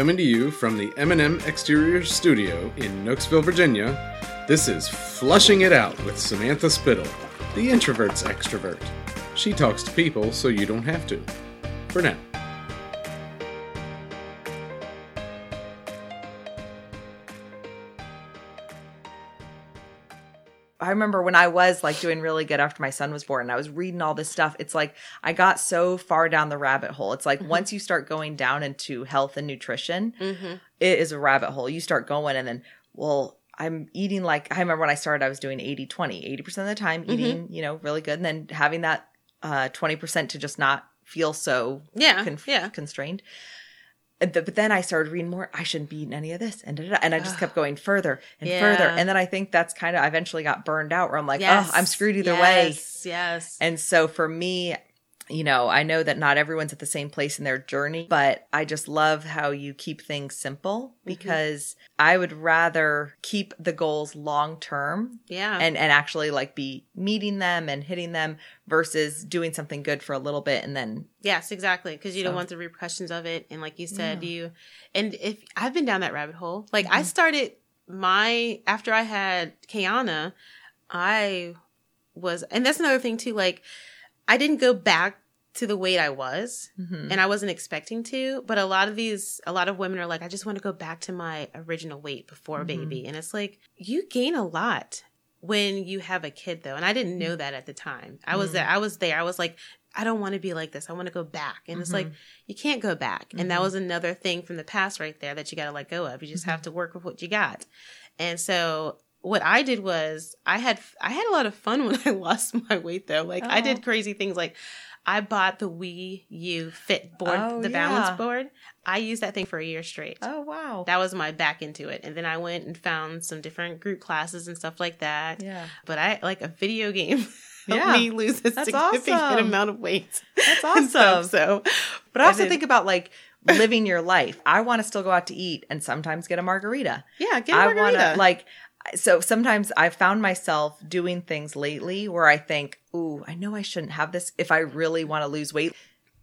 Coming to you from the M&M Exterior Studio in Knoxville, Virginia, this is Flushing It Out with Samantha Spittle, the introvert's extrovert. She talks to people so you don't have to. For now. I remember when I was like doing really good after my son was born and I was reading all this stuff. It's like I got so far down the rabbit hole. It's like mm-hmm. once you start going down into health and nutrition, mm-hmm. it is a rabbit hole. You start going and then, well, I'm eating like I remember when I started, I was doing 80 20, 80% of the time mm-hmm. eating, you know, really good. And then having that uh, 20% to just not feel so Yeah, yeah. constrained. But then I started reading more. I shouldn't be eating any of this, and da, da, da. and I just kept going further and further. And then I think that's kind of I eventually got burned out, where I'm like, oh, I'm screwed either way. Yes, Yes. And so for me, you know, I know that not everyone's at the same place in their journey, but I just love how you keep things simple mm-hmm. because I would rather keep the goals long term yeah. and and actually like be meeting them and hitting them versus doing something good for a little bit and then Yes, exactly. Because you don't want the repercussions of it. And like you said, you, and if I've been down that rabbit hole, like I mm-hmm. started my, after I had Kiana, I was, and that's another thing too, like I didn't go back to the weight I was mm-hmm. and I wasn't expecting to, but a lot of these, a lot of women are like, I just want to go back to my original weight before mm-hmm. baby. And it's like, you gain a lot when you have a kid though. And I didn't know that at the time. I was mm-hmm. there. I was there. I was like, I don't want to be like this. I want to go back. And it's like, you can't go back. And that was another thing from the past right there that you got to let go of. You just have to work with what you got. And so what I did was I had, I had a lot of fun when I lost my weight though. Like I Oh. did crazy things like I bought the Wii U Fit board, Oh, the yeah. balance board. I used that thing for a year straight. oh wow That was my back into it. And then I went and found some different group classes and stuff like that. yeah But I like a video game helped Yeah. me lose a That's significant awesome. amount of weight. That's awesome. So, but I also think about like living your life I want to still go out to eat and sometimes get a margarita yeah, get a I margarita. want to like so sometimes I've found myself doing things lately where I think, "Ooh, I know I shouldn't have this if I really want to lose weight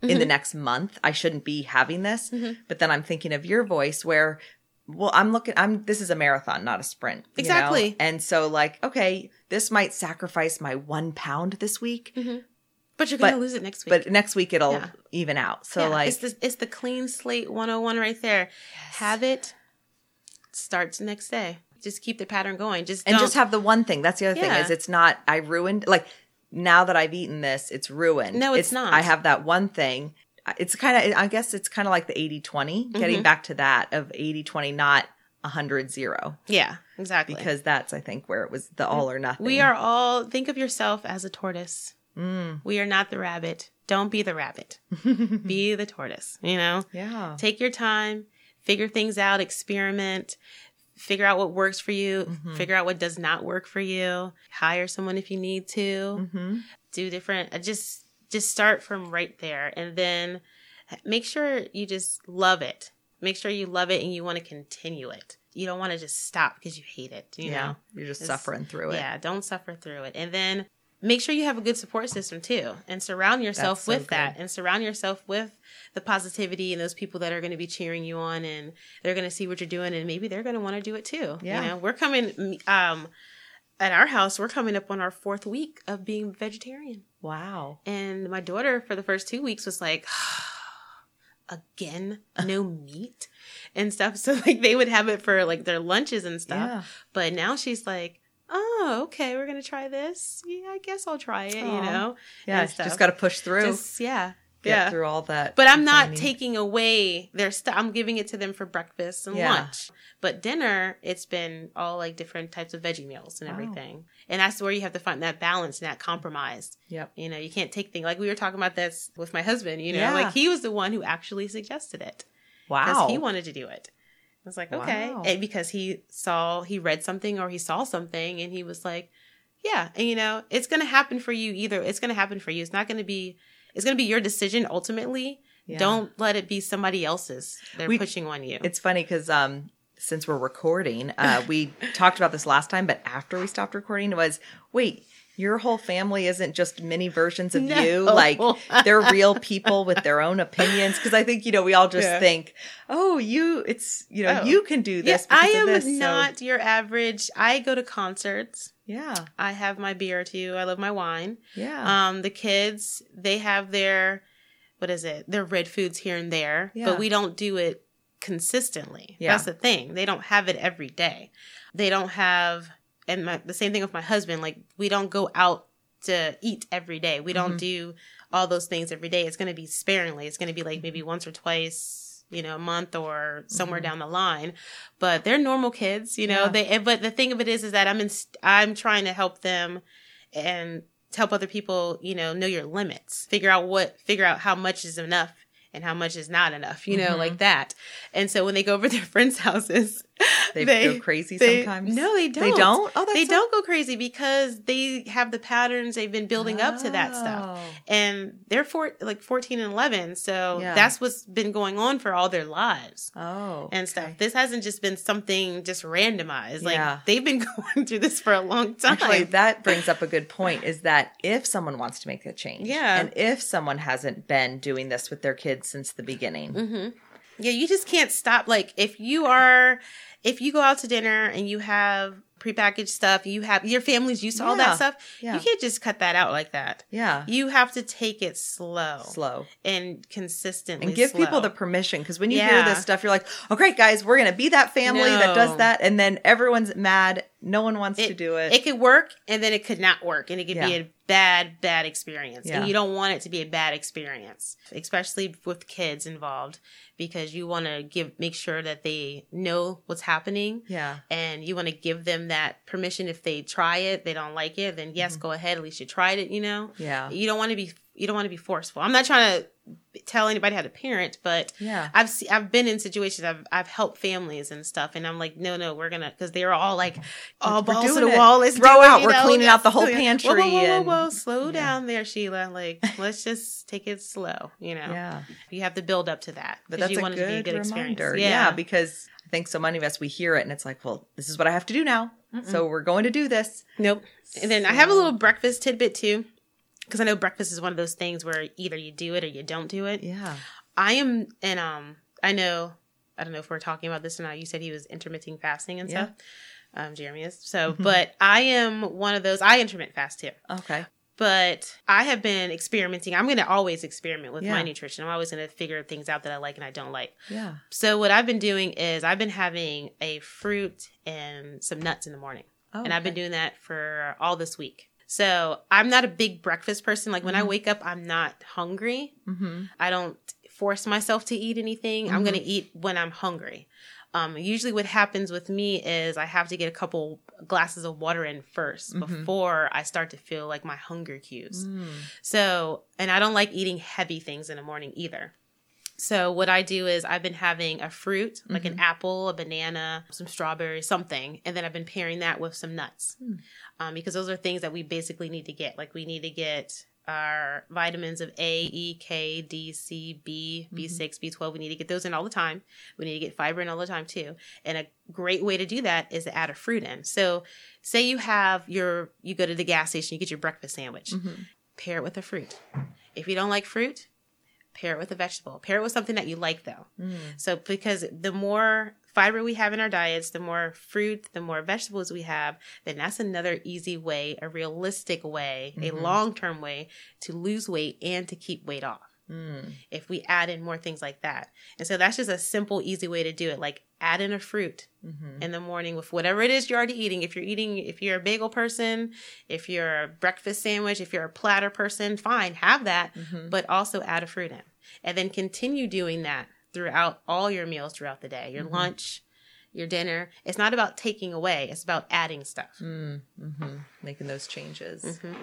in the Mm-hmm. next month. I shouldn't be having this." But then I'm thinking of your voice where well, I'm looking I'm this is a marathon, not a sprint. you know? Exactly. And so like, okay, this might sacrifice my 1 pound this week, but you're going to lose it next week. but next week it'll Yeah. even out. So Yeah, like it's the, it's the clean slate 101 right there. Have it starts next day. Just keep the pattern going. Just and don't, just have the one thing. That's the other Yeah. thing is it's not I ruined like now that I've eaten this, it's ruined. No, it's not. I have that one thing. It's kind of I guess it's kind of like the 80-20, Mm-hmm. getting back to that of 80-20 not 100 0 yeah, exactly. because that's I think where it was the all or nothing. we are all think of yourself as a tortoise. We are not the rabbit. Don't be the rabbit. be the tortoise. You know. Yeah. Take your time, figure things out, experiment, figure out what works for you, Mm-hmm. figure out what does not work for you. Hire someone if you need to. Mhm. Do different. uh, Just just start from right there, and then make sure you just love it. Make sure you love it and you want to continue it. You don't want to just stop because you hate it. You yeah. know. You're just It's- suffering through it. Yeah, don't suffer through it. And then make sure you have a good support system too and surround yourself so with that and surround yourself with the positivity and those people that are going to be cheering you on and they're going to see what you're doing and maybe they're going to want to do it too. Yeah. You know, we're coming um at our house, we're coming up on our fourth week of being vegetarian. Wow. And my daughter for the first 2 weeks was like again no meat and stuff so like they would have it for like their lunches and stuff Yeah. but now she's like, oh, okay, we're gonna try this. Yeah, I guess I'll try it. You know, Yeah, just got to push through. Just yeah, get yeah. through all that. But I'm not taking away their stuff. I'm giving it to them for breakfast and Yeah. lunch. But dinner, it's been all like different types of veggie meals and Wow. everything. And that's where you have to find that balance and that compromise. Yep. You know, you can't take things like we were talking about this with my husband. You know, Yeah. like he was the one who actually suggested it Wow. because he wanted to do it. I was like, okay, Wow. because he saw, he read something or he saw something, and he was like, yeah, and you know, it's gonna happen for you. Either it's gonna happen for you. It's not gonna be. It's gonna be your decision ultimately. Yeah. Don't let it be somebody else's. They're We- pushing on you. It's funny because um, since we're recording, uh, we talked about this last time, but after we stopped recording, it was wait, your whole family isn't just mini versions of No. you. Like they're real people with their own opinions. Because I think you know we all just Yeah. think, oh, you, it's you know Oh. you can do this. because I am this. So, not your average. I go to concerts. yeah, I have my beer too. I love my wine. yeah, Um, the kids, they have their, what is it? Their red foods here and there, Yeah. but we don't do it consistently. Yeah. That's the thing. They don't have it every day. They don't have, and my, the same thing with my husband. Like we don't go out to eat every day. We don't Mhm. do all those things every day. It's going to be sparingly. It's going to be like maybe once or twice. You know, a month or somewhere Mhm. down the line, but they're normal kids. You know, Yeah. they. But the thing of it is, is that I'm in. I'm trying to help them, and help other people, you know, know your limits. Figure out what, figure out how much is enough and how much is not enough, you know, Mhm. like that. And so when they go over to their friends' houses, they, they- go crazy they- sometimes. No, they don't. they don't. Oh, that's They don't go crazy because they have the patterns they've been building up to that stuff. Oh. And they're four, like 14 and 11. So Yeah. that's what's been going on for all their lives Oh, and stuff. okay. This hasn't just been something just randomized. Like Yeah. they've been going through this for a long time. Actually, that brings up a good point is that if someone wants to make a change, Yeah. and if someone hasn't been doing this with their kids since the beginning, hmm Yeah, you just can't stop. Like if you are, if you go out to dinner and you have prepackaged stuff, you have your family's used to all that stuff. yeah, You can't just cut that out like that. yeah, You have to take it slow, slow, and consistently, and give people the permission because when you hear this stuff, you're like, "Oh, great, guys, we're gonna be that family that does that," and then everyone's mad. No one wants to do it. It could work, and then it could not work, and it could be a bad, bad experience. Yeah. And you don't want it to be a bad experience, especially with kids involved, because you want to give make sure that they know what's happening yeah, and you want to give them that permission if they try it they don't like it then yes Mm-hmm. go ahead at least you tried it you know yeah, you don't want to be you don't want to be forceful i'm not trying to tell anybody how to parent but yeah. i've se- i've been in situations i've i've helped families and stuff and i'm like no no we're gonna because they're all like all We're balls to the it. wall let's Throw it, out, we're know? cleaning out the whole pantry whoa, whoa, whoa, and- whoa, whoa. slow Yeah. down there sheila like let's just take it slow you know Yeah, you have to build up to that but you a want good, it to be a good experience reminder. Yeah. because I think so many of us we hear it and it's like, well, this is what I have to do now, so we're going to do this. Nope. And then I have a little breakfast tidbit too, because I know breakfast is one of those things where either you do it or you don't do it. Yeah, I am, and um, I know, I don't know if we're talking about this or not. You said he was intermittent fasting and Yeah. stuff. Um, Jeremy is so, but I am one of those. I intermittent fast too, okay, but I have been experimenting. I'm going to always experiment with my nutrition. I'm always going to figure things out that I like and I don't like. yeah, So what I've been doing is I've been having a fruit and some nuts in the morning oh, and I've been doing that for all this week. So I'm not a big breakfast person. Like when I Mhm. wake up, I'm not hungry. Mhm. I don't force myself to eat anything. I'm Mhm. going to eat when I'm hungry. Um, usually, what happens with me is I have to get a couple glasses of water in 1st Mhm. before I start to feel like my hunger cues. Mm. So, and I don't like eating heavy things in the morning either. So, what I do is I've been having a fruit, like an apple, a banana, some strawberries, something, and then I've been pairing that with some nuts. Hmm. Um, because those are things that we basically need to get. Like, we need to get our vitamins of A, E, K, D, C, B, B6, B12. We need to get those in all the time. We need to get fiber in all the time too. And a great way to do that is to add a fruit in. So, say you have your, you go to the gas station, you get your breakfast sandwich Mhm. pair it with a fruit. If you don't like fruit, pair it with a vegetable. Pair it with something that you like though. Mm. So because the more fiber we have in our diets, the more fruit, the more vegetables we have, then that's another easy way, a realistic way, a Mhm. long-term way to lose weight and to keep weight off. Mm. If we add in more things like that. And so that's just a simple easy way to do it. Like add in a fruit Mhm. in the morning with whatever it is you're already eating. If you're eating, if you're a bagel person, if you're a breakfast sandwich, if you're a platter person, fine, have that, Mhm. but also add a fruit in. And then continue doing that throughout all your meals throughout the day, your Mhm. lunch, your dinner. It's not about taking away, it's about adding stuff. Mm. Mhm. Making those changes. Mhm.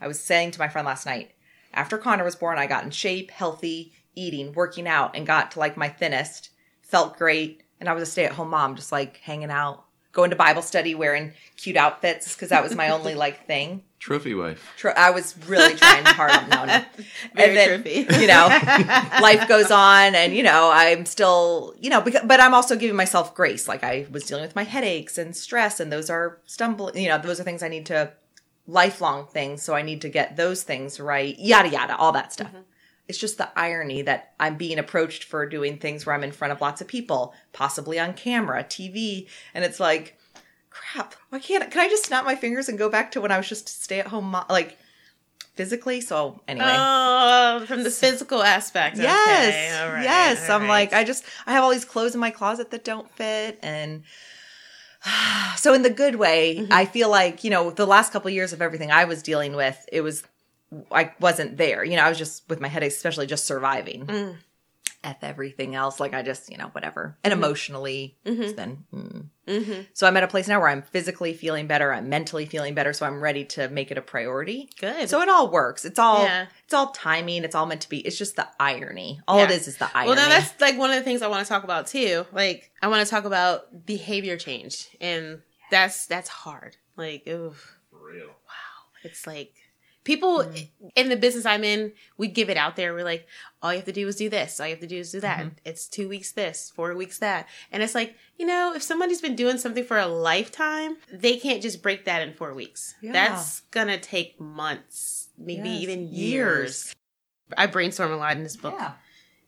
I was saying to my friend last night, after Connor was born, I got in shape, healthy, eating, working out, and got to like my thinnest. Felt great. And I was a stay at home mom, just like hanging out, going to Bible study, wearing cute outfits because that was my only like thing. Trophy wife. Tr- I was really trying hard. No, no. Very and then, trippy. you know, life goes on and, you know, I'm still, you know, because, but I'm also giving myself grace. Like I was dealing with my headaches and stress and those are stumbling, you know, those are things I need to lifelong things. So I need to get those things right, yada, yada, all that stuff. Mm-hmm. It's just the irony that I'm being approached for doing things where I'm in front of lots of people, possibly on camera, TV. And it's like, crap, why can't, can I just snap my fingers and go back to when I was just stay at home mom? Like, physically. So anyway. Oh, from the physical aspect. Yes. Okay, all right, yes. all I'm right. like, I just, I have all these clothes in my closet that don't fit. And so, in the good way, Mm-hmm. I feel like, you know, the last couple of years of everything I was dealing with, it was, I wasn't there. You know, I was just with my headaches, especially just surviving. Mm. F everything else. Like, I just, you know, whatever. And emotionally, it's been. mm. Mm-hmm. So, I'm at a place now where I'm physically feeling better. I'm mentally feeling better. So, I'm ready to make it a priority. Good. So it all works. It's all Yeah. it's all timing. It's all meant to be. It's just the irony. All it Yeah. is is the irony. Well, now that's like one of the things I want to talk about too. Like, I want to talk about behavior change, and that's that's hard. Like, oof, For real. Wow. It's like people in the business I'm in, we give it out there. We're like, all you have to do is do this. All you have to do is do that. It's two weeks this, four weeks that, and it's like, you know, if somebody's been doing something for a lifetime, they can't just break that in four weeks. Yeah. That's gonna take months, maybe Yes, even years. years. I brainstorm a lot in this book. yeah.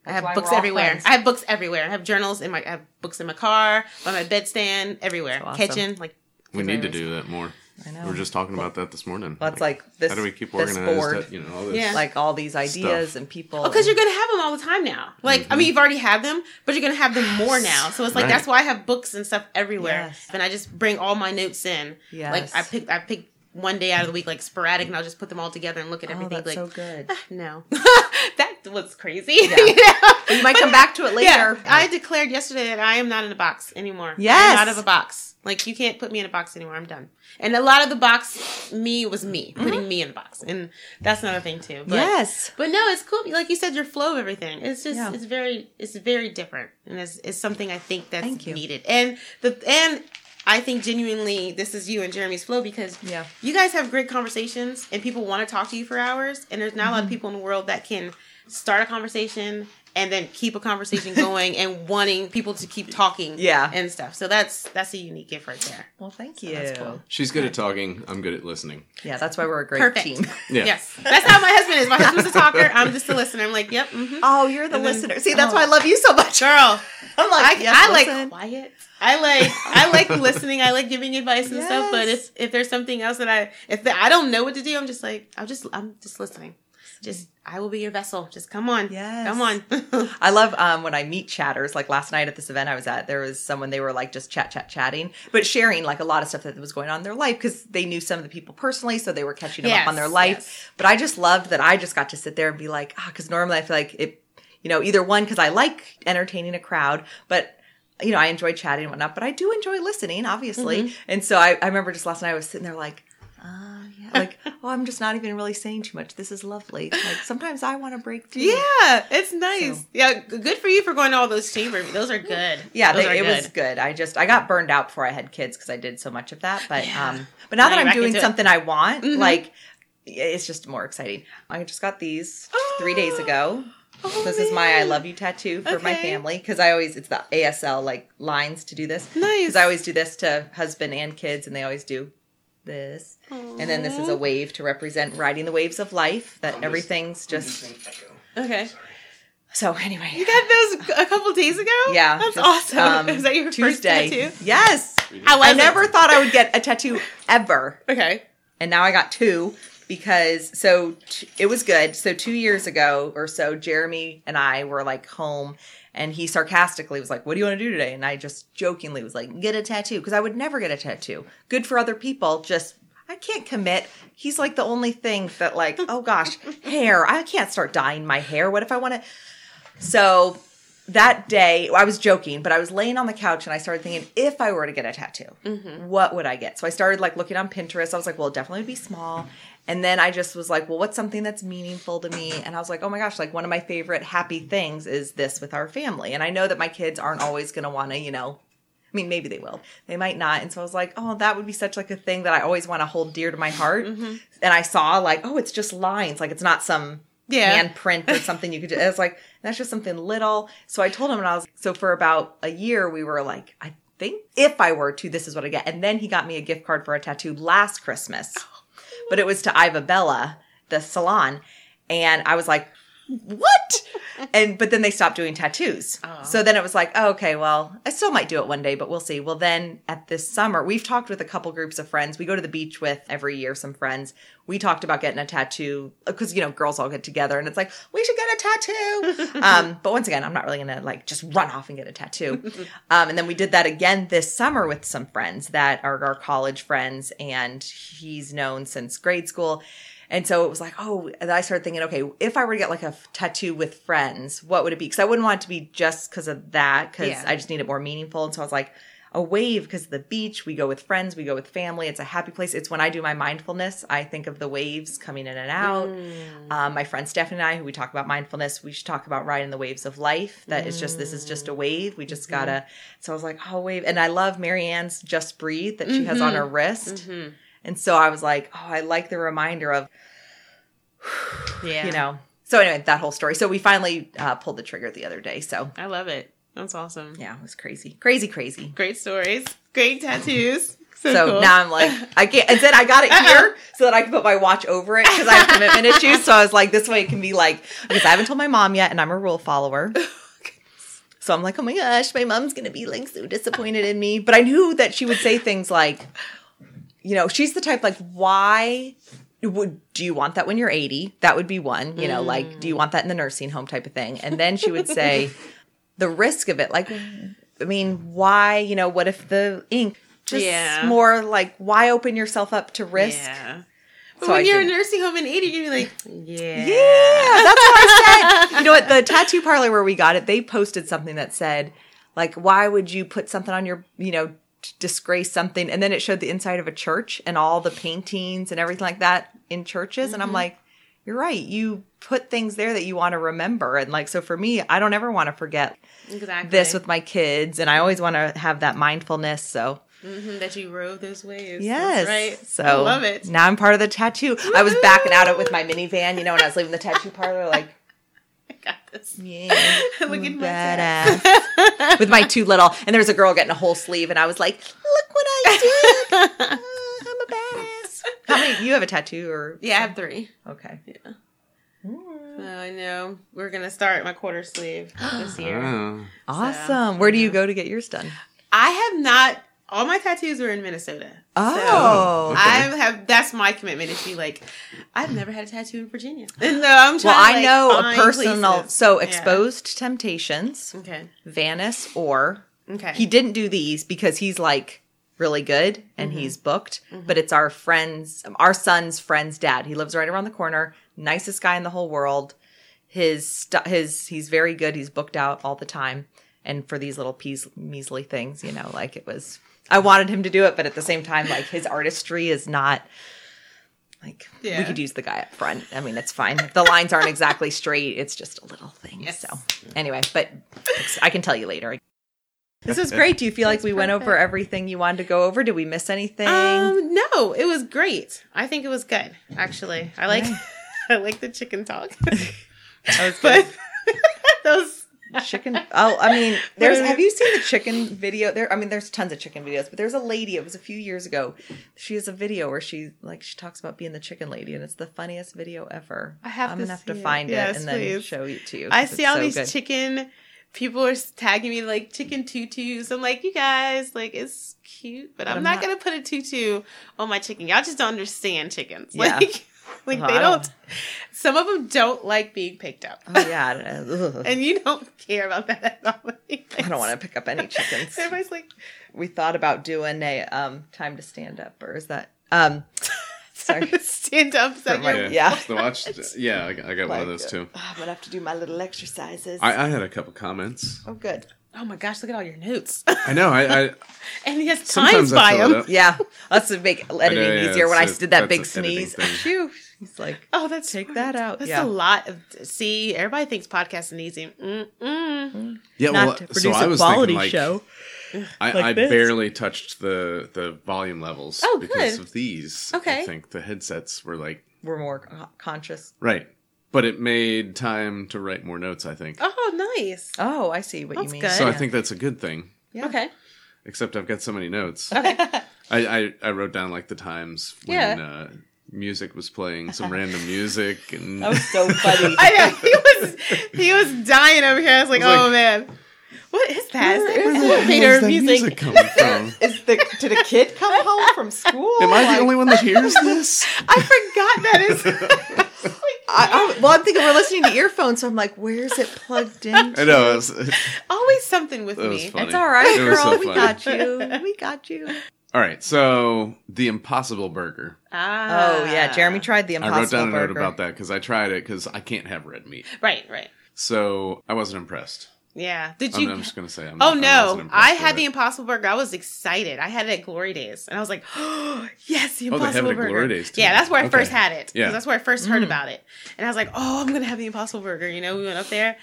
I have books everywhere. friends. I have books everywhere. I have journals in my. I have books in my car, by my bedstand, everywhere. Awesome. Kitchen, like We need to do that more. I know. We were just talking about that this morning. That's like this. how do we keep this organized? board, That, you know, all this. Yeah. like all these ideas Stuff. and people. Oh, because you're gonna have them all the time now. Like I mm-hmm. mean, you've already had them, but you're gonna have them more now. So it's like Right. that's why I have books and stuff everywhere, Yes. and I just bring all my notes in. Yes. Like I pick, I pick one day out of the week, like sporadic, and I'll just put them all together and look at oh, everything. that's like so good. Ah, no, that was crazy. Yeah. You know? you might come back to it later. Yeah, I declared yesterday that I am not in a box anymore. Yes. I'm out of a box. Like you can't put me in a box anymore. I'm done. And a lot of the box me was me putting me in a box, and that's another thing too. But, yes. but no, it's cool. Like you said, your flow of everything. It's just Yeah. it's very it's very different, and it's, it's something I think that's needed. And the and I think genuinely this is you and Jeremy's flow because Yeah. you guys have great conversations and people want to talk to you for hours and there's not a lot Mm-hmm. of people in the world that can start a conversation and then keep a conversation going and wanting people to keep talking Yeah. and stuff so that's that's a unique gift right there Well, thank you. that's cool. She's good at talking. I'm good at listening. Yeah, that's why we're a great perfect team. Yeah. yes that's how my husband is my husband's a talker i'm just a listener i'm like yep mm-hmm. Oh, you're the And then- listener. See, that's oh. why I love you so much. girl I'm like, I, yes, I like quiet. I like I like listening. I like giving advice and stuff. But if if there's something else that I if the, I don't know what to do, I'm just like I'm just I'm just listening. Just I will be your vessel. Just come on, Yes. come on. I love um, when I meet chatters. Like last night at this event I was at, there was someone they were like just chat, chat, chatting, but sharing like a lot of stuff that was going on in their life because they knew some of the people personally, so they were catching them up on their Yes, life. yes. But I just loved that I just got to sit there and be like, ah, because normally I feel like it, you know, either one because I like entertaining a crowd, but you know I enjoy chatting and whatnot, but I do enjoy listening, obviously. Mm-hmm. And so I, I remember just last night I was sitting there like. Uh, yeah, like oh, I'm just not even really saying too much. This is lovely. Like sometimes I want to break through. yeah, it's nice. So- Yeah, good for you for going to all those chamber. Those are good. Yeah, they, are it good. was good. I just I got burned out before I had kids because I did so much of that. But Yeah. um, but now, Now that I'm doing into it. something I want, Mhm. like it's just more exciting. I just got these three days ago. Oh, this is my I love you tattoo for my family because I always it's the ASL like lines to do this. Nice. Because I always do this to husband and kids, and they always do this. And then this is a wave to represent riding the waves of life. That everything's just Okay, so. Anyway, you got those a couple days ago. yeah, that's just, awesome. um, is that your Tuesday? first tattoo? Yes. How was I never thought I would get a tattoo ever. Okay. And now I got two because so t- it was good. So 2 years ago or so Jeremy and I were like home and he sarcastically was like, "What do you want to do today?" And I just jokingly was like, "Get a tattoo" because I would never get a tattoo. Good for other people, just I can't commit. He's like the only thing that like, oh gosh, hair. I can't start dyeing my hair. What if I want to So that day, I was joking, but I was laying on the couch and I started thinking, if I were to get a tattoo, mm-hmm. what would I get? So I started like looking on Pinterest. I was like, well, it definitely would be small. And then I just was like, well, what's something that's meaningful to me? And I was like, oh my gosh, like one of my favorite happy things is this with our family. And I know that my kids aren't always going to want to, you know, I mean, maybe they will. They might not. And so I was like, oh, that would be such like a thing that I always want to hold dear to my heart. Mm-hmm. And I saw like, oh, it's just lines. Like it's not some Yeah. handprint or something you could do. I was like, that's just something little. So I told him, and I was so for about a year we were like, I think if I were to, this is what I get. And then he got me a gift card for a tattoo last Christmas. Oh. But it was to Iva Bella, the salon. And I was like, what? And but then they stopped doing tattoos. Oh. So then it was like, oh, okay, well, I still might do it one day, but we'll see. Well, then at this summer, we've talked with a couple groups of friends. We go to the beach with every year some friends. We talked about getting a tattoo because you know girls all get together and it's like we should get a tattoo. um, but once again, I'm not really gonna like just run off and get a tattoo. um, and then we did that again this summer with some friends that are our college friends, and he's known since grade school. And so it was like, oh, and I started thinking, okay, if I were to get like a f- tattoo with friends, what would it be? Because I wouldn't want it to be just because of that, because Yeah. I just need it more meaningful. And so I was like, a wave because of the beach, we go with friends, we go with family. It's a happy place. It's when I do my mindfulness, I think of the waves coming in and out. Um, my friend Stephanie and I, who we talk about mindfulness, we should talk about riding the waves of life. That is just, this is just a wave. We just gotta. So I was like, oh, wave. And I love Marianne's Just Breathe that she has on her wrist. Mhm. And so I was like, oh, I like the reminder of, Yeah. you know. So anyway, that whole story. So we finally uh, pulled the trigger the other day. So I love it. That's awesome. yeah, it was crazy, crazy, crazy. Great stories. Great tattoos. So, So cool. now I'm like, I can't. And then I got it here so that I can put my watch over it because I have commitment issues. So I was like, this way it can be like, because I haven't told my mom yet, and I'm a rule follower. So I'm like, oh my gosh, my mom's gonna be like so disappointed in me. But I knew that she would say things like, you know, she's the type like, why would do you want that when you're 80? That would be one. You know, like, do you want that in the nursing home type of thing? And then she would say, the risk of it, like, I mean, why? You know, what if the ink? Just Yeah. more like, why open yourself up to risk? Yeah. But So when I you're did- a nursing home in 80, you're be like, yeah. Yeah, that's what I said. You know what? The tattoo parlor where we got it, they posted something that said, like, why would you put something on your, you know, disgrace something? And then it showed the inside of a church and all the paintings and everything like that in churches. And I'm like, you're right. You put things there that you want to remember. And like, so for me, I don't ever want to forget Exactly. this with my kids. And I always want to have that mindfulness. So, Mhm, that you rode those waves. Yes. Right. So I love it. Now I'm part of the tattoo. I was backing out of it with my minivan, you know, when I was leaving the tattoo parlor, like, I got this. yeah, Look I'm at my badass. with my two little, and there was a girl getting a whole sleeve, and I was like, look what I did. Uh, I'm a badass. How many? You have a tattoo or? Yeah, I have three. Okay. Yeah. So I know we're gonna start my quarter sleeve this year. Oh. Awesome. Where do you go to get yours done? I have not. All my tattoos are in Minnesota. Oh, So okay. I have. That's my commitment. Is be like, I've never had a tattoo in Virginia. And no, I'm trying. Well, I like, know a personal. places. So Yeah. exposed temptations, Okay. Vanis, or Okay. he didn't do these because he's like really good and Mm-hmm. he's booked but it's our friend's our son's friend's dad he lives right around the corner nicest guy in the whole world his stu- his he's very good he's booked out all the time and for these little peas, measly things you know like it was i wanted him to do it but at the same time like his artistry is not like we could use the guy up front i mean it's fine the lines aren't exactly straight it's just a little thing Yes. so anyway but i can tell you later this was great. Do you feel like That's we went over everything you wanted to go over? Did we miss anything? Um, no, it was great. I think it was good. Actually, I like. I like the chicken talk. that but those. Chicken. Oh, I mean, there's. Have you seen the chicken video? There. I mean, there's tons of chicken videos, but there's a lady. It was a few years ago. She has a video where she like she talks about being the chicken lady, and it's the funniest video ever. I have I'm to gonna have to it. find Yes, it and then show it to you. I see all so these good. chicken. People are tagging me like chicken tutus. I'm like, you guys, like it's cute, but, I'm, I'm not, not- gonna put a tutu on my chicken. Y'all just don't understand chickens. Yeah. Like, like Oh, they don't. don't- Some of them don't like being picked up, Oh yeah, I don't, know. Ugh. and you don't care about that at all. I don't want to pick up any chickens. Everybody's like, We thought about doing a um time to stand up, or is that um? Sorry. stand up. Is that my- your- Yeah. The watch. Yeah, I got, I got one of those too. I'm gonna have to do my little exercises. I, I had a couple comments. oh, good. Oh my gosh, look at all your notes. I know. I, I and he has times by I fill it him. Yeah, that's to make editing know, yeah, easier. When I it's did that big sneeze, thing. Phew. He's like, Oh, that's Take smart. that out, That's yeah. a lot of. See, everybody thinks podcasting is easy. Mm-mm. yeah. not well, to so produce I a was quality like, show. I, like I barely touched the the volume levels Oh, because good. of these. Okay. I think the headsets were like We're more co- conscious. right, but it made time to write more notes. I think. Oh, nice. Oh, I see what you mean. good. so I think that's a good thing. Yeah. Okay. Except I've got so many notes. Okay. I, I I wrote down like the times when Yeah. uh, music was playing, some random music, and That was so funny. I know he was he was dying over here. I was like, I was oh like, man, what is that? Where Is is that it? elevator Where's that music? music coming from? Is the did a kid come home from school? Am I Like- the only one that hears this? I forgot that is. I, I, well, I'm thinking we're listening to earphones, so I'm like, where's it plugged in? I know. It was, Always something with me. funny. It's all right, It girl. so we got you. We got you. All right, so the Impossible Burger. Ah. Oh yeah, Jeremy tried the Impossible. Burger. I wrote down a burger. note about that because I tried it because I can't have red meat, Right, right. so I wasn't impressed. Yeah. Did you? I'm just gonna say. I'm, Oh wasn't no! impressed I had the Impossible Burger. I was excited. I had it at Glory Days, and I was like, "Oh yes, the Oh, they have it Impossible at Burger." Glory Days, too. Yeah, that's where I Okay. first had it. Yeah. that's where I first heard about it, and I was like, "Oh, I'm gonna have the Impossible Burger." You know, we went up there,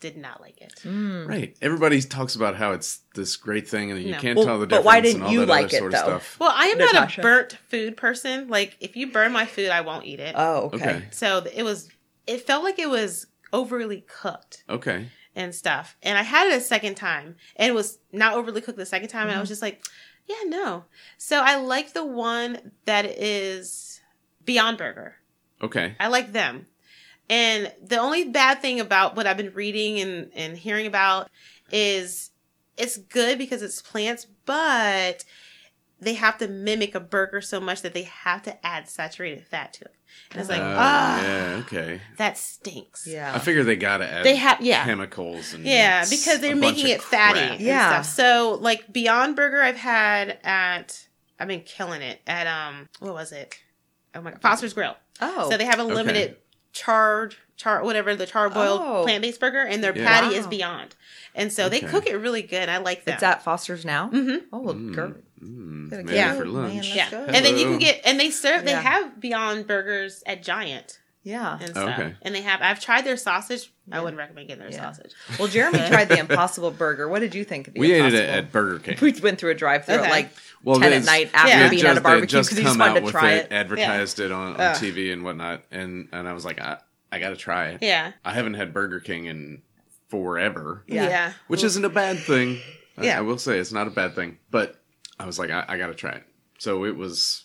did not like it. Right. Everybody talks about how it's this great thing and you No. can't Well, tell the difference. but why didn't all you like it, sort though? of stuff. Well, I am not a burnt food person. Like, if you burn my food, I won't eat it. Oh, okay. Okay. so it was. It felt like it was overly cooked. Okay. and stuff. And I had it a second time and it was not overly cooked the second time. And Mm-hmm. I was just like, yeah, no. So I like the one that is Beyond Burger. Okay. I like them. And the only bad thing about what I've been reading and, and hearing about is it's good because it's plants, but they have to mimic a burger so much that they have to add saturated fat to it. And it's like, Uh, ah, yeah. Okay. that stinks. Yeah. I figure they gotta add. They have, yeah. chemicals and Yeah, because they're making it fatty crap. and Yeah. stuff. So like Beyond Burger I've had at I've been killing it at um what was it? Oh my god, Foster's Grill. Oh. So they have a limited charred char whatever the char boiled Oh. plant based burger and their Yeah. patty is Beyond. And so they cook it really good. I like that. it's at Foster's now. Mm-hmm. Oh, well, Mm, girl. mm, Gotta Yeah. for Man, lunch. let's yeah. And then you can get and they serve they have Beyond Burgers at Giant Yeah. and oh, stuff. Okay. And they have I've tried their sausage. I wouldn't recommend getting their Yeah. sausage. Well, Jeremy tried the Impossible Burger. What did you think of the We ate it at, at Burger King. We went through a drive-through Okay. at like Well, ten at night after Yeah. being just, at a barbecue because he just come wanted to try it, it. advertised it on, on Ugh. TV and whatnot, and and I was like, I I gotta try it. Yeah. I haven't had Burger King in forever, Yeah. Yeah. which isn't a bad thing. I- Yeah. I, will say it's not a bad thing, but I was like, I, I gotta try it. So it was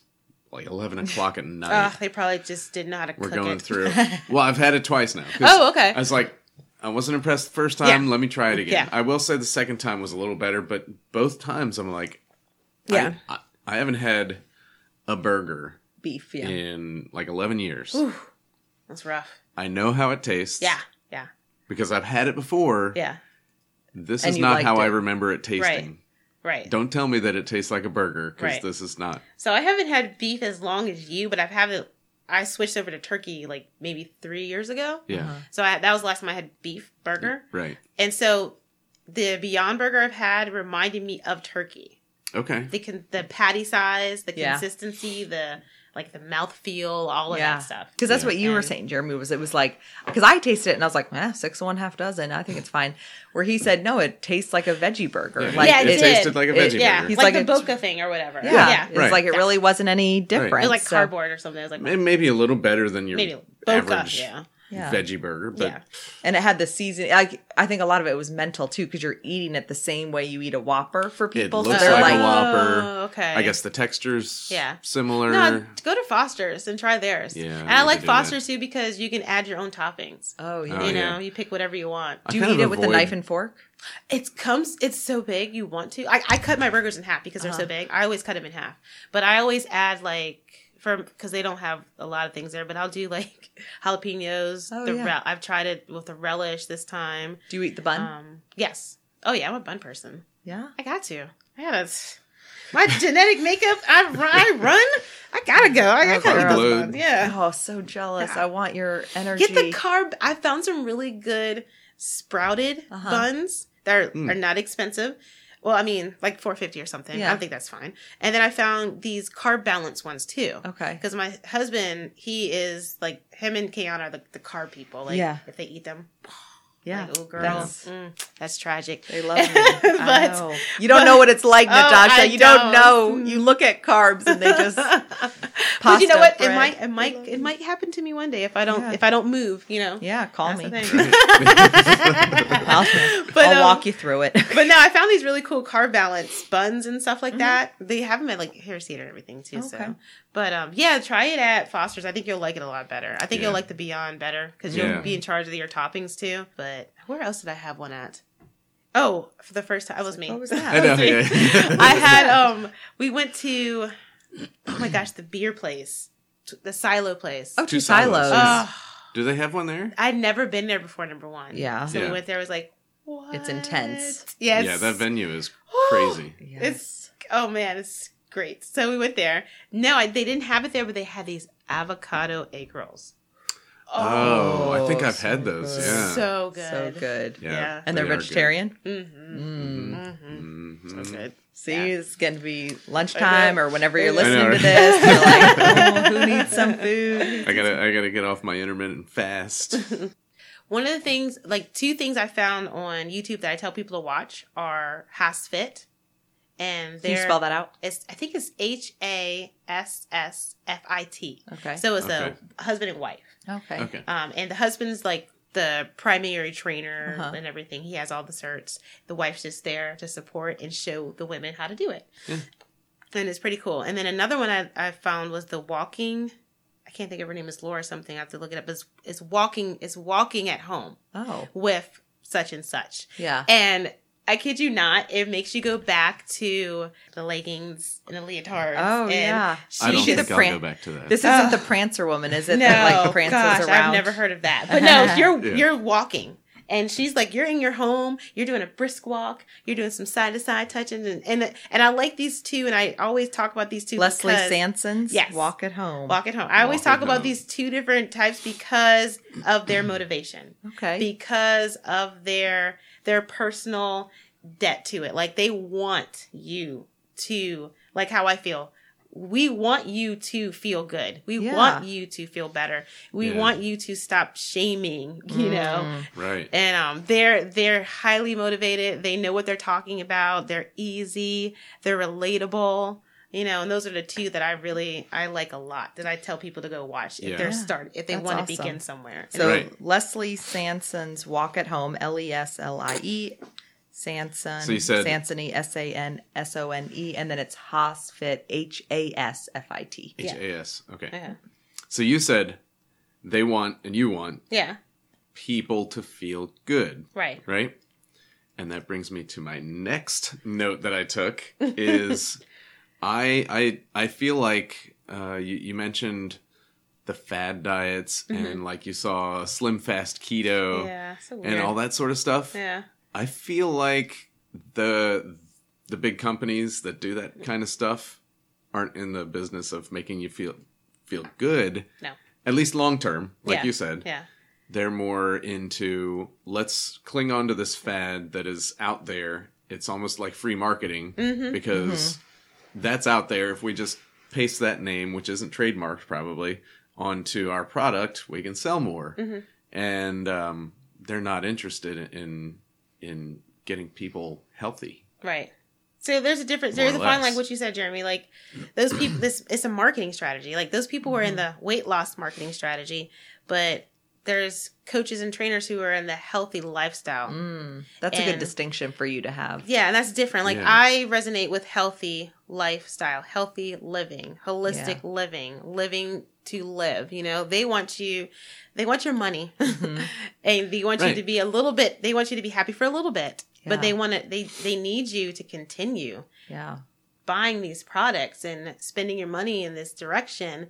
like eleven o'clock at night. Ugh, they probably just didn't know how to We're going it. through. Well, I've had it twice now. Oh, okay. I was like, I wasn't impressed the first time. Yeah. Let me try it again. Yeah. I will say the second time was a little better, but both times I'm like, Yeah. I, I haven't had a burger Beef, yeah. in like 11 years. Ooh, that's rough. I know how it tastes. Yeah, yeah, Because I've had it before. yeah. This And is not how I remember it tasting. Right. Don't tell me that it tastes like a burger because Right. this is not. So I haven't had beef as long as you, but I've had it. I switched over to turkey like maybe three years ago. Yeah. Uh-huh. So I, that was the last time I had beef burger, Right. and so the Beyond Burger I've had reminded me of turkey. Okay. The con- the patty size, the Yeah. consistency, the like the mouth feel, all of Yeah, that stuff. because that's what you were saying, Jeremy. Was it was like because I tasted it and I was like, eh, six one, half dozen. I think it's fine. Where he said, no, it tastes like a veggie burger. Yeah, Like Yeah, it, it tasted did. like a It- veggie Yeah, burger. He's like, like, the Boca thing or whatever. yeah, yeah. it's Right. like it really wasn't any different. It was like So, cardboard or something. It was like May- Maybe a little better than your maybe Boca. average Yeah, Yeah. veggie burger, but yeah. and it had the season. I I think a lot of it was mental too because you're eating it the same way you eat a Whopper for people. It looks so they're like like, a Whopper. Oh, okay. I guess the texture's Yeah. similar. No, go to Foster's and try theirs. Yeah, and I like do Foster's too because you can add your own toppings. oh yeah. Oh, you know, yeah. you pick whatever you want. I Do you eat of it with the avoid- knife and fork? It comes. It's so big. You want to. I, I cut my burgers in half because they're Uh-huh. so big. I always cut them in half, but I always add like for because they don't have a lot of things there. But I'll do like jalapenos. Oh, the yeah. rel- I've tried it with the relish this time. Do you eat the bun? Um, yes. Oh yeah, I'm a bun person. yeah. I got to. I gotta. My genetic makeup. I run. I run. I gotta go. I, I gotta girl. go. bun. Yeah. Oh, so jealous. Yeah. I want your energy. Get the carb. I found some really good sprouted Uh-huh. buns that are, Mm. are not expensive. Well, I mean, like four fifty or something. Yeah. I think that's fine. And then I found these carb balance ones too. Okay. Because my husband, he is like him and Kayan are the, the carb people. Like, Yeah. if they eat them, Yeah. like, oh girl, That's- mm, that's tragic. They love me. I But- know. You don't know what it's like, Oh, Natasha. I you don't know. don't. You look at carbs and they just. But you know Pasta what? It might, it might, it might happen to me one day if I don't, Yeah. if I don't move. You know. Yeah, call That's me. I'll, But, I'll um, walk you through it. but no, I found these really cool carb balance buns and stuff Mm-hmm. like that. They have them at like Hair Seed and everything too. Okay. So, but um, yeah, try it at Foster's. I think you'll like it a lot better. I think Yeah. you'll like the Beyond better because you'll Yeah. be in charge of your toppings too. But where else did I have one at? Oh, for the first time, it was me. What was I that? know. Yeah. I had um, we went to, oh my gosh, the beer place, the Silo place. Oh, Two two silos. silos. Oh, Do they have one there? I'd never been there before. Number one. Yeah. So Yeah. we went there. I was like, what? It's intense. Yeah. Yeah, that venue is crazy. Yes. It's oh man, it's great. So we went there. No, I, they didn't have it there, but they had these avocado egg rolls. Oh, I think Oh, I've had those. good. Yeah. so good. so good. yeah. Yeah. And they're they vegetarian. Mm-hmm. Mm. Mm-hmm. So good. See, Yeah. it's going to be lunchtime or whenever you're I know. listening to this. You're like, oh, who needs some food? I gotta, I gotta get off my intermittent fast. One of the things, like two things I found on YouTube that I tell people to watch are HASfit, and Can you they're spell that out? It's I think it's H A S S F I T. Okay. So it's Okay. a husband and wife. okay. Okay. Um, and the husband's like the primary trainer Uh-huh. and everything. He has all the certs. The wife's just there to support and show the women how to do it. Yeah. And it's pretty cool. And then another one I, I found was the walking. I can't think of her name is Laura something. I have to look it up. It's, it's walking. It's walking at home Oh, with such and such. yeah. And I kid you not, it makes you go back to the leggings and the leotards. Oh, and yeah. She I don't should think have I'll pran- go back to that. This isn't Ugh. the Prancer woman, is it? no, that like prances gosh, around. I've never heard of that. But no, you're Yeah. you're walking, and she's like, you're in your home, you're doing a brisk walk, you're doing some side to side touching, and, and and I like these two, and I always talk about these two. Leslie because- Sansone's Yes. Walk at Home. Walk at home. I always Walk talk about home. these two different types because of their motivation, Okay. because of their their personal debt to it. Like they want you to like how I feel. We want you to feel good. We Yeah. want you to feel better. We Yeah. want you to stop shaming, you know. Mm. right. And um they're they're highly motivated. They know what they're talking about. They're easy, they're relatable. You know, and those are the two that I really I like a lot. That I tell people to go watch if Yeah. they're Yeah. start if they That's want to awesome. begin somewhere. So Right. Leslie Sansone's Walk at Home, L E S L I E, Sanson, So you said- Sansony, S A N S O N E, and then it's HASfit, H A S F I T. H A S. Okay. yeah. So you said they want and you want Yeah. people to feel good, Right. right? And that brings me to my next note that I took is I I I feel like uh, you, you mentioned the fad diets and like you saw SlimFast keto Yeah. So and all that sort of stuff. Yeah. I feel like the the big companies that do that kind of stuff aren't in the business of making you feel feel good. No. At least long term, like Yeah. you said. Yeah. They're more into let's cling on to this fad that is out there. It's almost like free marketing Mm-hmm. because that's out there. If we just paste that name, which isn't trademarked probably, onto our product, we can sell more. Mm-hmm. And um, they're not interested in in getting people healthy. Right. So there's a difference. More There's a fine line. What you said, Jeremy. Like those people. This it's a marketing strategy. Like those people were in the weight loss marketing strategy, but there's coaches and trainers who are in the healthy lifestyle. Mm, that's a good distinction for you to have. Yeah, and that's different. Like Yeah. I resonate with healthy lifestyle, healthy living, holistic Yeah. living, living to live. You know, they want you, they want your money, Mm-hmm. and they want you to be a little bit. They want you to be happy for a little bit, but they want to. They they need you to continue Yeah. buying these products and spending your money in this direction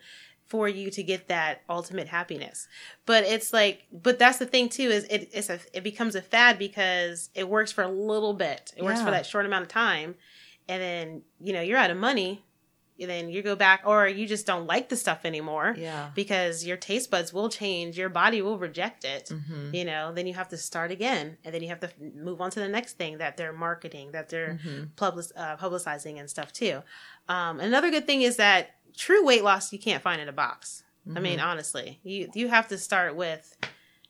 for you to get that ultimate happiness. But it's like, but that's the thing too is it it's a it becomes a fad because it works for a little bit. It works for that short amount of time, and then you know you're out of money. And then you go back, or you just don't like the stuff anymore Yeah. because your taste buds will change, your body will reject it Mm-hmm. you know then you have to start again and then you have to move on to the next thing that they're marketing that they're Mm-hmm. public, uh, publicizing and stuff too um, another good thing is that true weight loss you can't find in a box i mean Mm-hmm. honestly you you have to start with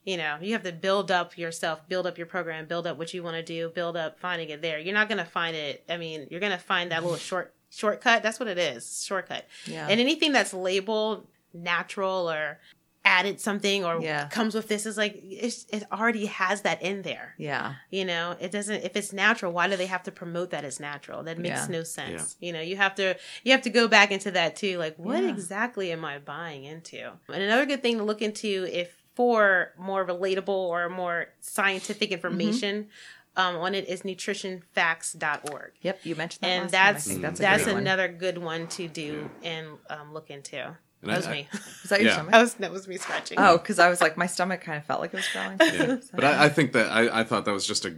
you know you have to build up yourself build up your program build up what you want to do build up finding it there you're not going to find it i mean you're going to find that little short shortcut. That's what it is. Shortcut. Yeah. And anything that's labeled natural or added something or Yeah. comes with this is like it's, it already has that in there. yeah. You know, it doesn't. If it's natural, why do they have to promote that as natural? That makes Yeah. no sense. You know, you have to you have to go back into that too. Like, what Yeah. exactly am I buying into? And another good thing to look into if for more relatable or more scientific Mm-hmm. information. Um, on it is nutritionfacts.org. Yep. You mentioned that. And last time. I that's think that's, that's, a good one. another good one to do and um, look into. And that I- was me. Was that your Yeah. stomach? That was that was me scratching. Oh, because I was like, my stomach kind of felt like it was growling. Yeah. But I, I think that I, I thought that was just a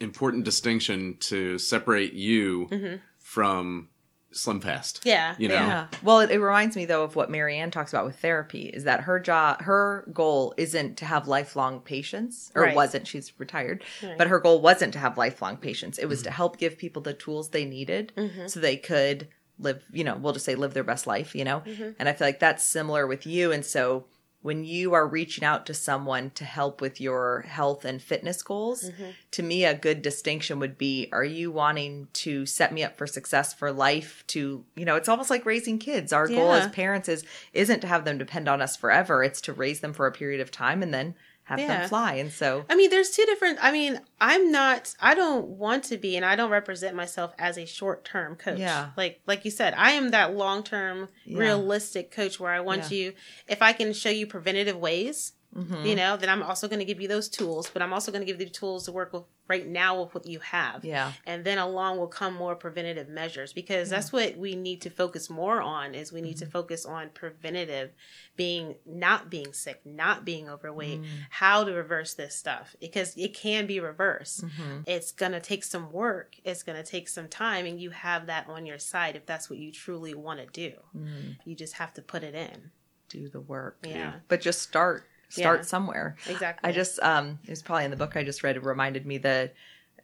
important distinction to separate you mm-hmm. from SlimFast. Yeah, You know? Yeah. Well, it, it reminds me though of what Marianne talks about with therapy is that her job, her goal isn't to have lifelong patients, or Right. wasn't. She's retired, Right. but her goal wasn't to have lifelong patients. It was mm-hmm. to help give people the tools they needed mm-hmm. so they could live. You know, we'll just say live their best life. You know, mm-hmm. and I feel like that's similar with you. And so when you are reaching out to someone to help with your health and fitness goals, mm-hmm. to me, a good distinction would be are you wanting to set me up for success for life? To, you know, it's almost like raising kids. Our goal as parents is isn't to have them depend on us forever, it's to raise them for a period of time and then have Yeah. them fly. And so, I mean, there's two different. I mean, I'm not. I don't want to be, and I don't represent myself as a short term coach. Yeah. Like like you said, I am that long term, Yeah. realistic coach where I want Yeah. you. If I can show you preventative ways, mhm. you know, then I'm also going to give you those tools. But I'm also going to give you the tools to work with right now with what you have. yeah. and then along will come more preventative measures because that's what we need to focus more on is we need Mm-hmm. to focus on preventative being not being sick not being overweight Mm. how to reverse this stuff because it can be reversed Mhm. it's going to take some work it's going to take some time and you have that on your side if that's what you truly want to do Mm. you just have to put it in Do the work. yeah, But just start. Start Yeah. somewhere. exactly I just um it was probably in the book I just read it reminded me that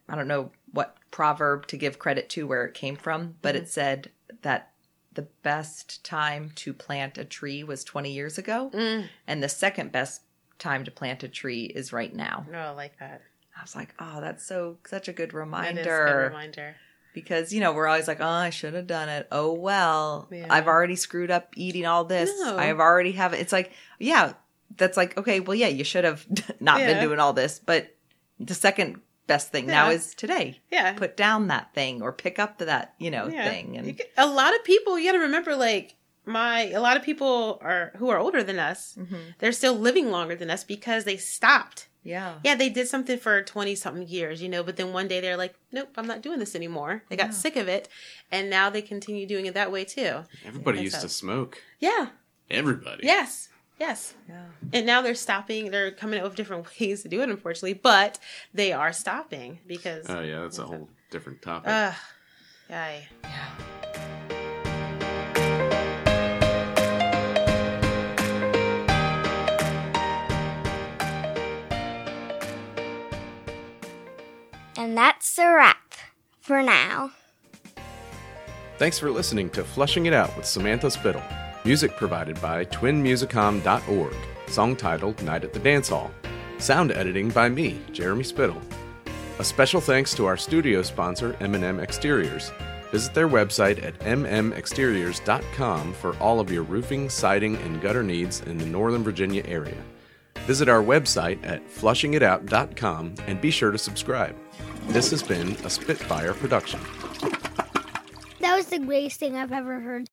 I don't know what proverb to give credit to where it came from, but Mm-hmm. it said that the best time to plant a tree was 20 years ago mm, and the second best time to plant a tree is right now. no I like that I was like, "Oh, that's so such a good is a reminder." good reminder because you know we're always like oh i should have done it oh well Yeah. i've already screwed up eating all this No. i've already have it. it's like yeah that's like okay well yeah you should have not been doing all this but the second best thing now is today. Yeah. Put down that thing or pick up that you know Yeah. thing and get- a lot of people you got to remember like my a lot of people are who are older than us Mhm. they're still living longer than us because they stopped. Yeah. Yeah they did something for 20 something years you know but then one day they're like nope i'm not doing this anymore. They got sick of it and now they continue doing it that way too. Everybody And used so- to smoke. yeah. Everybody. yes yes yeah and now they're stopping they're coming up with different ways to do it unfortunately but they are stopping because Oh yeah, that's a whole different topic. uh yeah And that's a wrap for now. Thanks for listening to Flushing It Out with Samantha Spittle. Music provided by twinmusicom.org. Song titled Night at the Dance Hall. Sound editing by me, Jeremy Spittle. A special thanks to our studio sponsor, M&M Exteriors. Visit their website at mmexteriors.com for all of your roofing, siding, and gutter needs in the Northern Virginia area. Visit our website at flushingitout.com and be sure to subscribe. This has been a Spitfire production. That was the greatest thing I've ever heard.